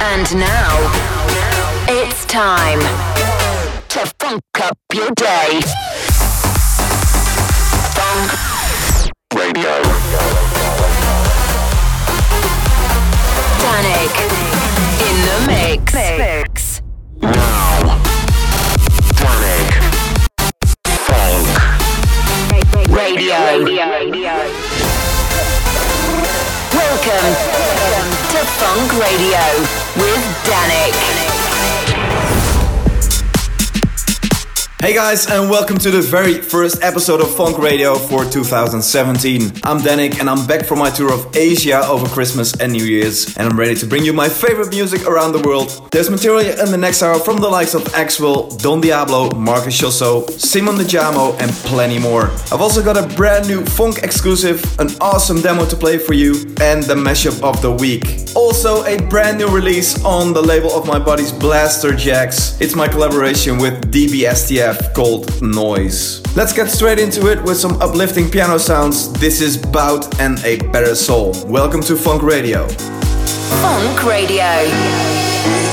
And now, it's time to funk up your day. Funk Radio. Dannic in the mix. mix. Now, Dannic. Funk Radio. Welcome to Funk Radio with Dannic. Hey guys, and welcome to the very first episode of Funk Radio for 2017. I'm Dannic, and I'm back from my tour of Asia over Christmas and New Year's, and I'm ready to bring you my favorite music around the world. There's material in the next hour from the likes of Axwell, Don Diablo, Marcus Schössow, Simon de Jano, and plenty more. I've also got a brand new Funk exclusive, an awesome demo to play for you, and the mashup of the week. Also, a brand new release on the label of my buddies Blasterjaxx. It's my collaboration with DBSTF called Noise. Let's get straight into it with some uplifting piano sounds. This is Bout and a Better Soul. Welcome to Funk Radio. Funk Radio.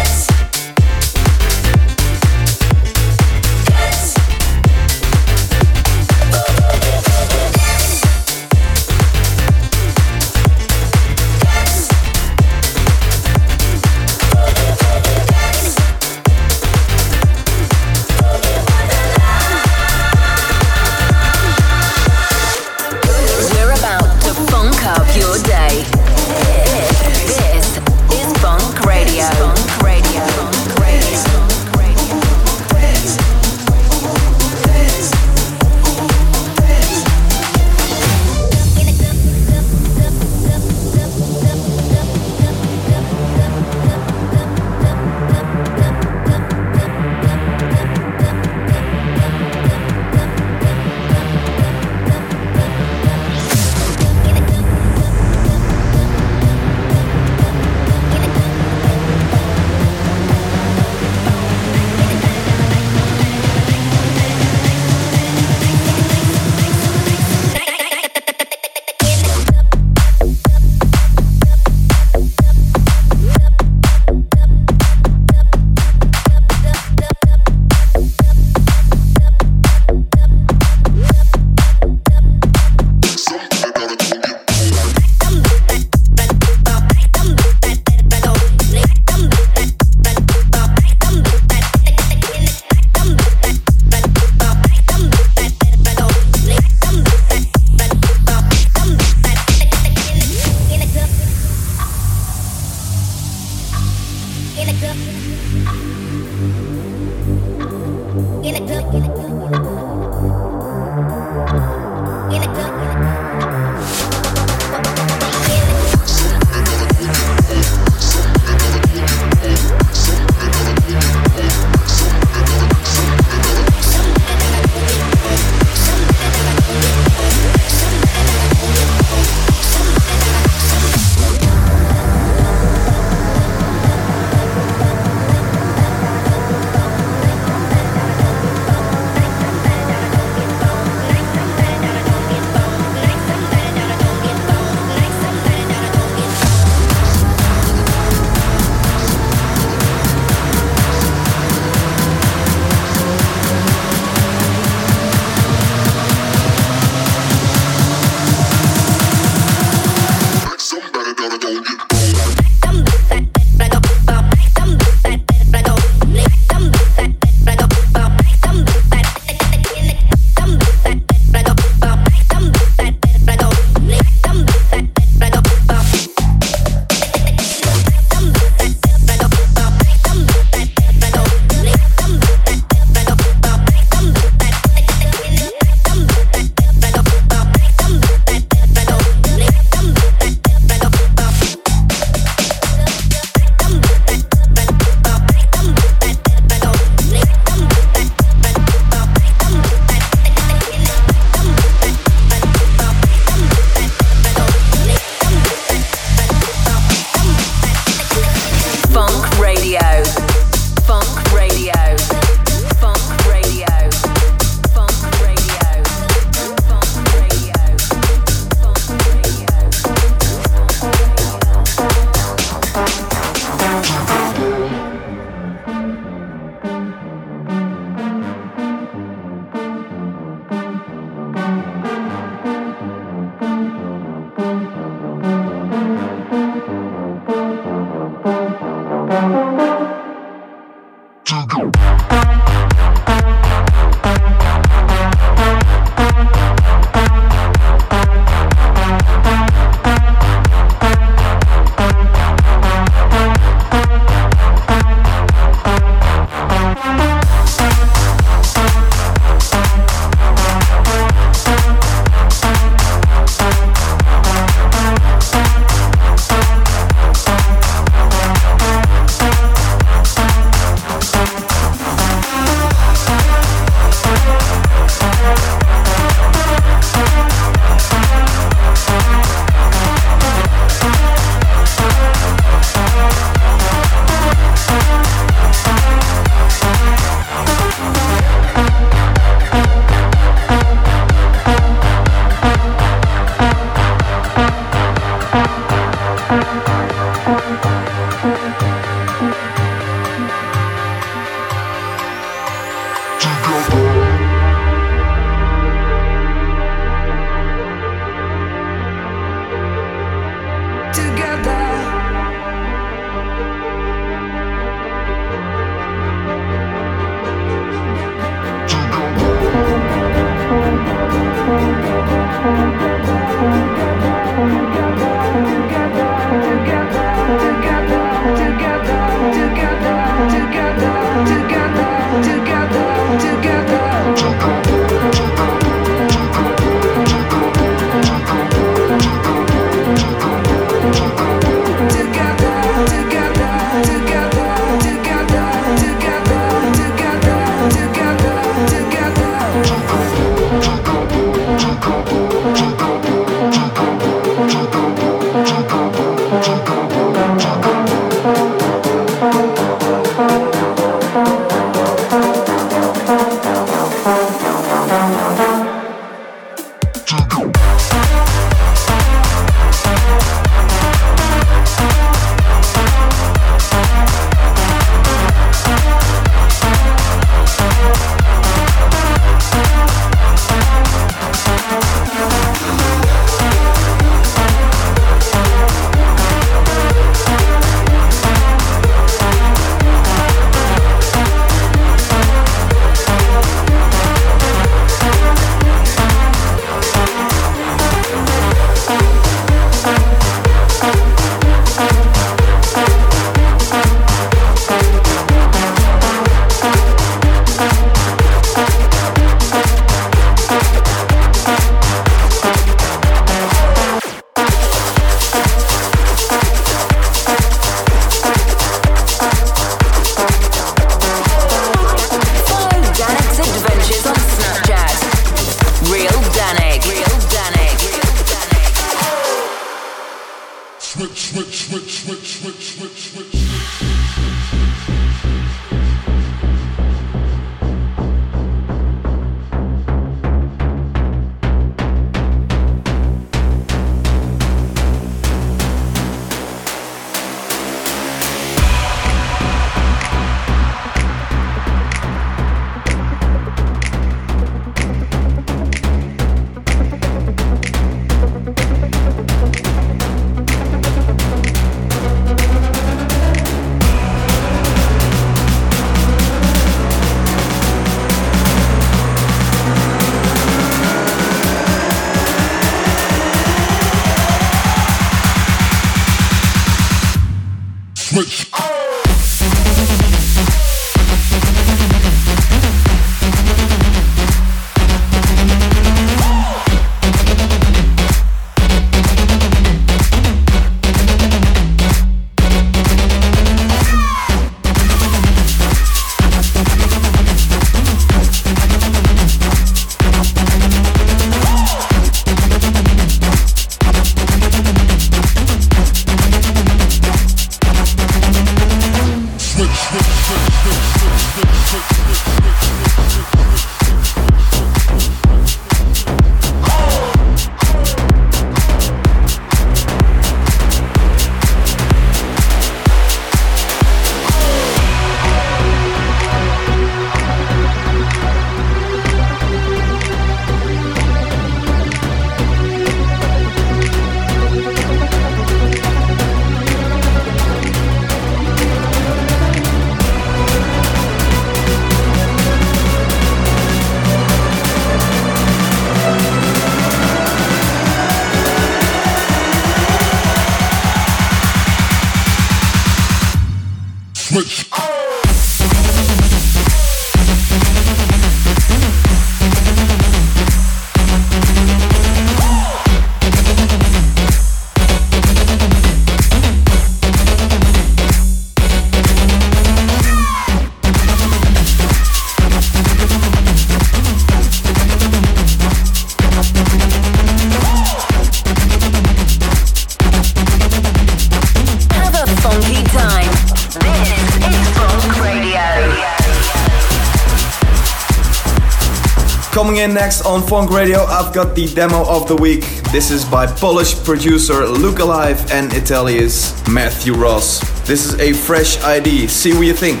Next on Funk Radio, I've got the demo of the week. This is by Polish producer Look Alive and Italia's Matthew Ross. This is a fresh ID. See what you think.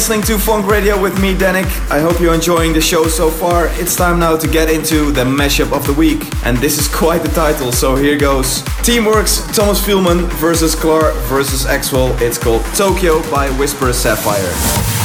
Listening to Fonk Radio with me, Dannic. I hope you're enjoying the show so far. It's time now to get into the mashup of the week, and this is quite the title, so here goes. Teamworx, Thomas Fielman versus Clar versus Axwell. It's called Tokyo by Whisper Sapphire.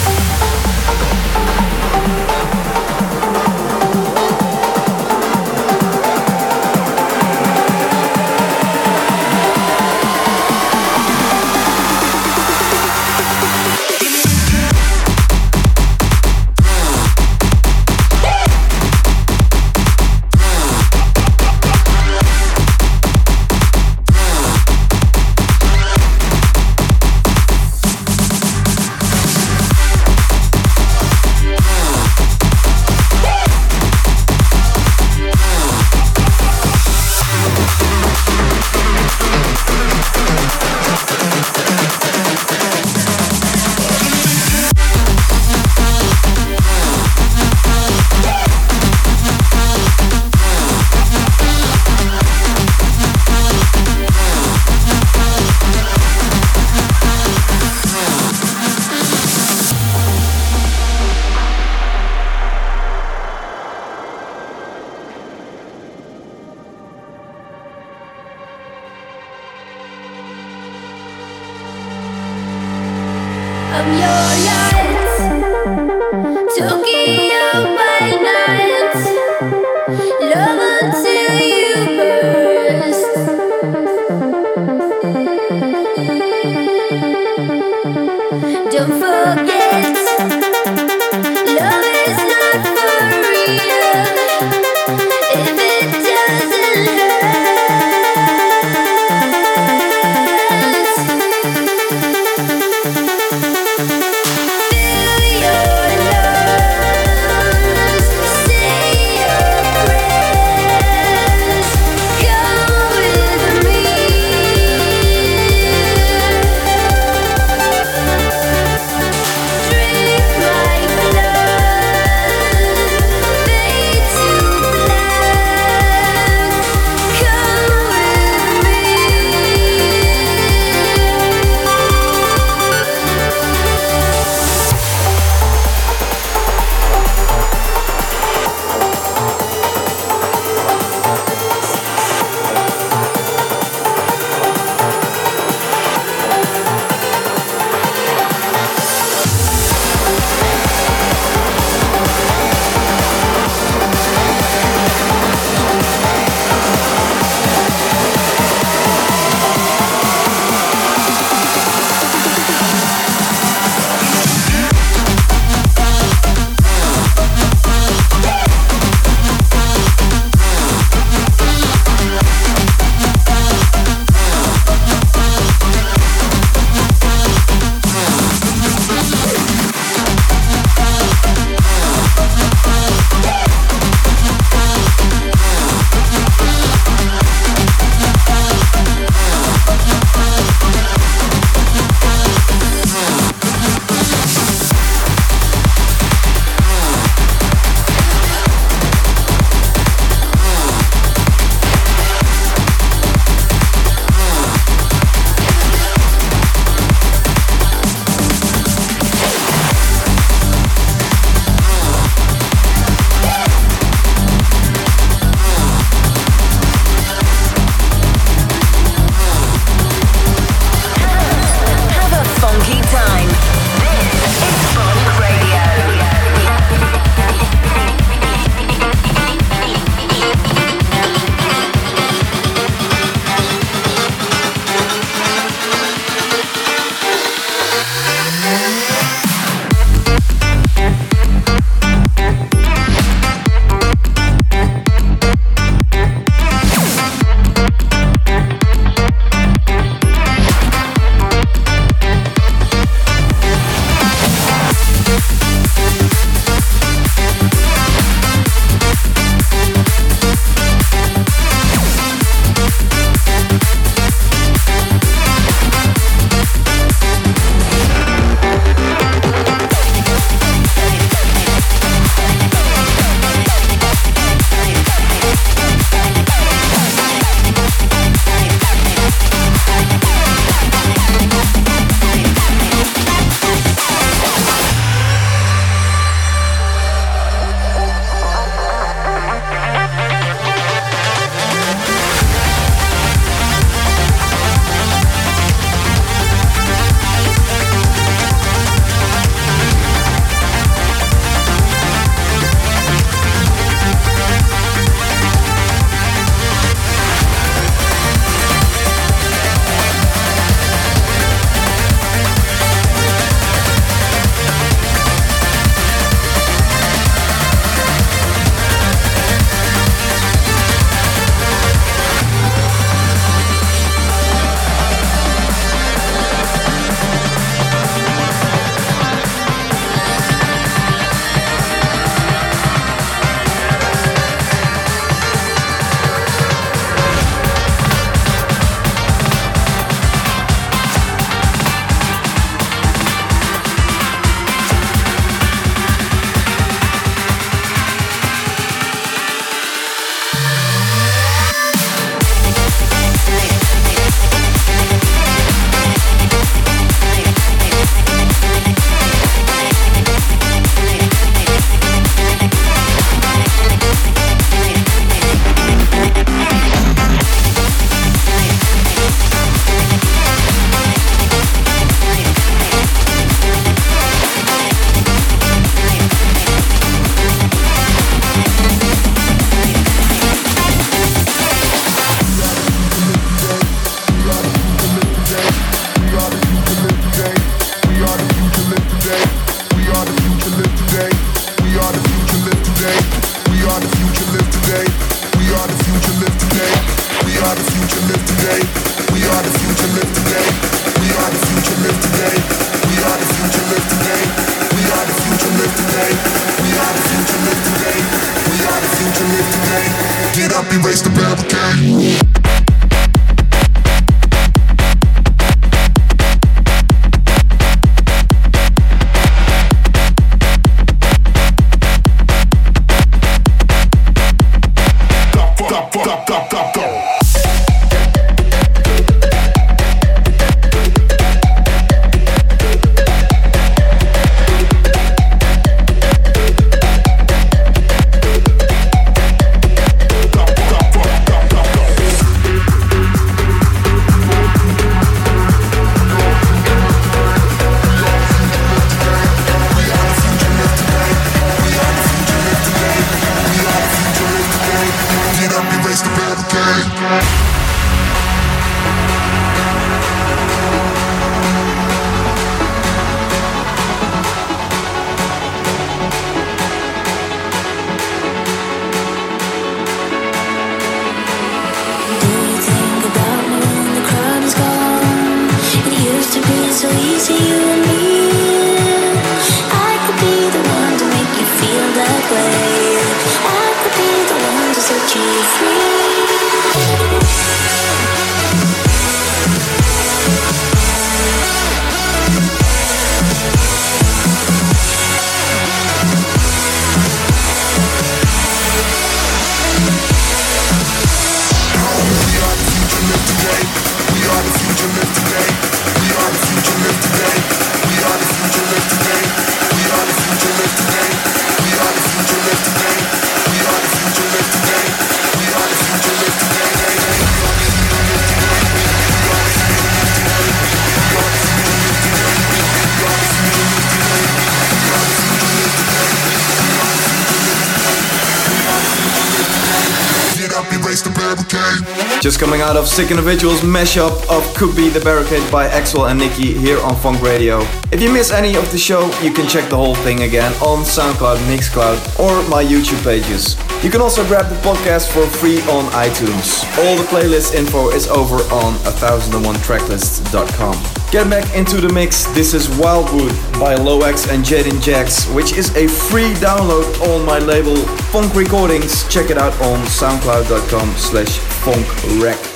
Out of Sick Individuals mashup of Could Be the Barricade by Axwell and Nikki here on Fonk Radio. If you miss any of the show, you can check the whole thing again on SoundCloud, Mixcloud, or my YouTube pages. You can also grab the podcast for free on iTunes. All the playlist info is over on 1001tracklist.com. Get back into the mix. This is Wildwood by Loax and Jaden Jax, which is a free download on my label Fonk Recordings. Check it out on soundcloud.com slash fonkrec.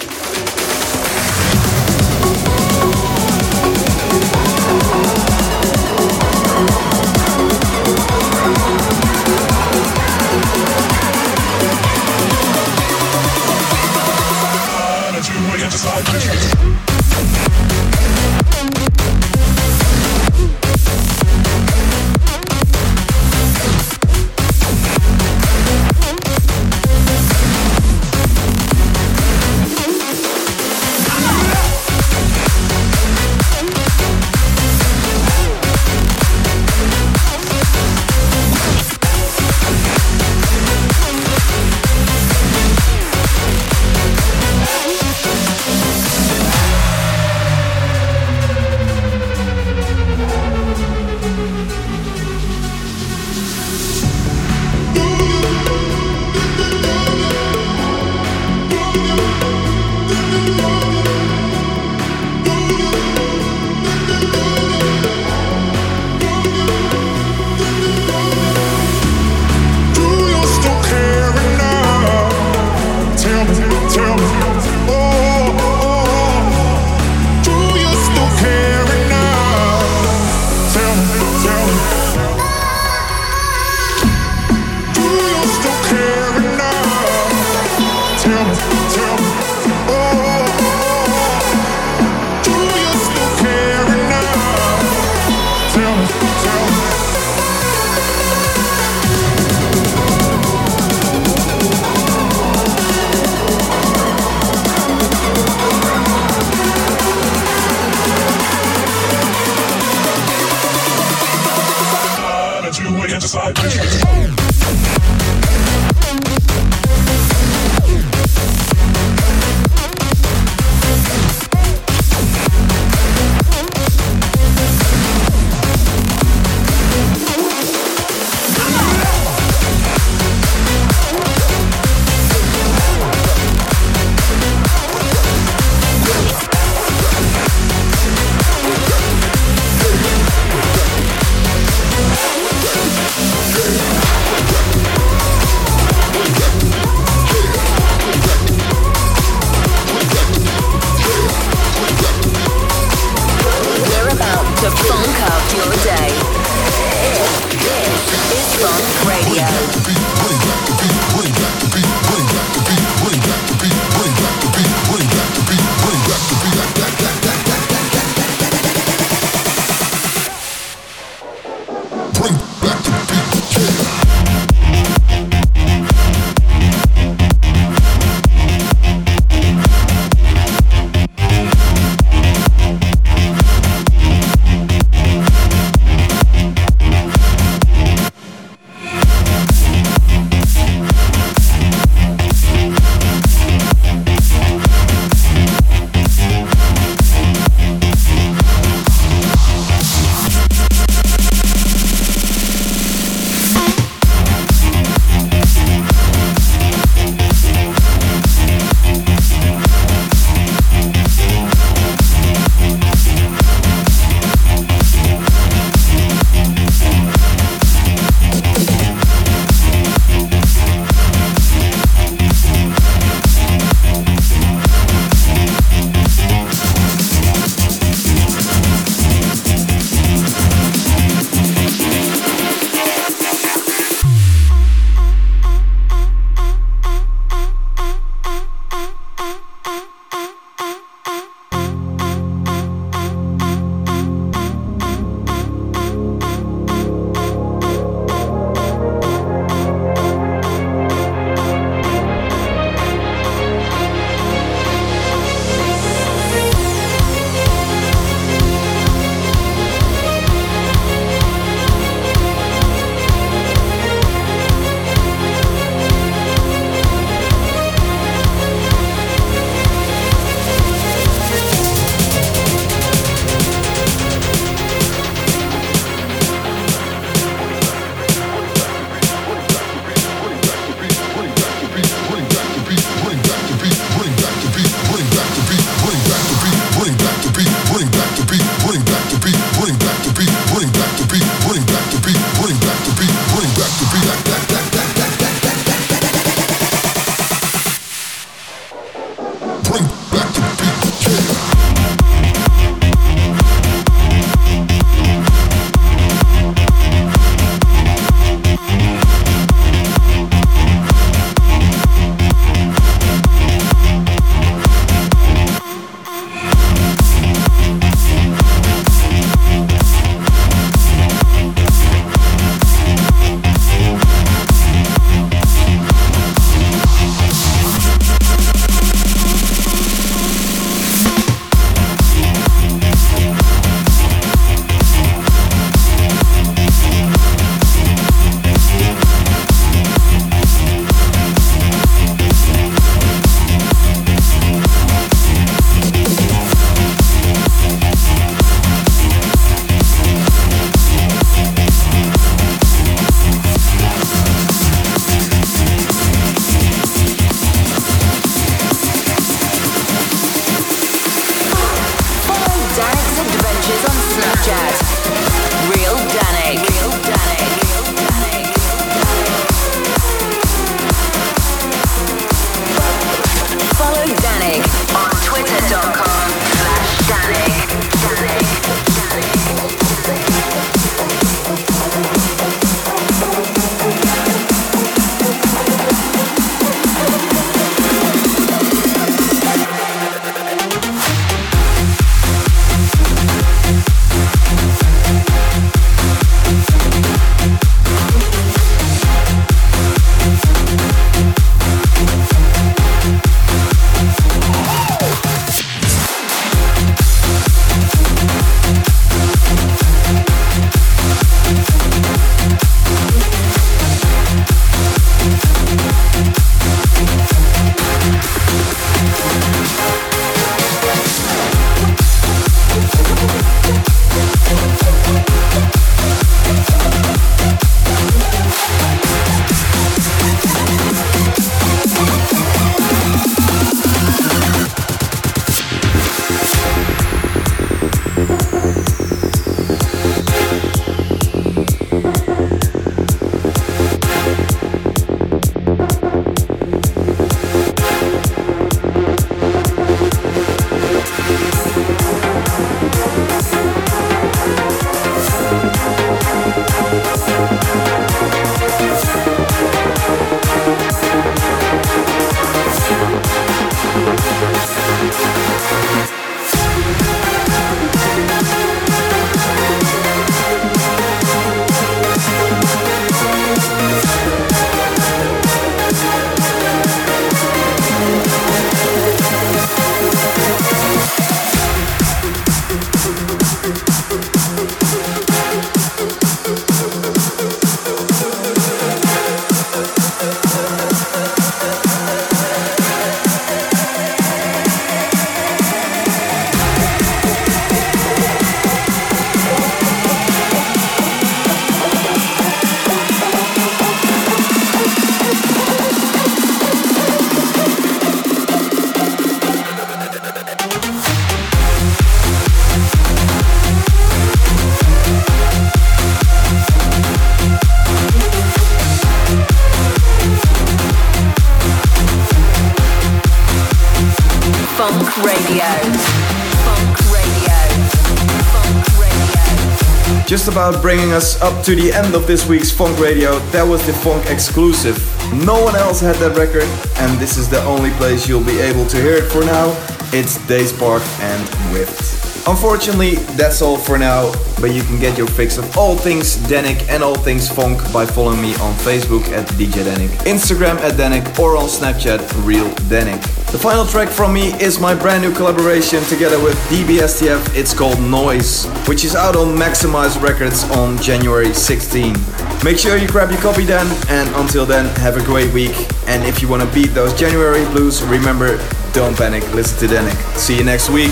About bringing us up to the end of this week's Fonk Radio, that was the Fonk exclusive. No one else had that record, and this is the only place you'll be able to hear it for now. It's Days Park and Whipped. Unfortunately, that's all for now, but you can get your fix of all things Dannic and all things funk by following me on Facebook at DJ Dannic, Instagram at Dannic, or on Snapchat, Real Dannic. The final track from me is my brand new collaboration together with DBSTF. It's called Noise, which is out on Maxximize Records on January 16. Make sure you grab your copy then, and until then, have a great week. And if you want to beat those January blues, remember, don't panic, listen to Dannic. See you next week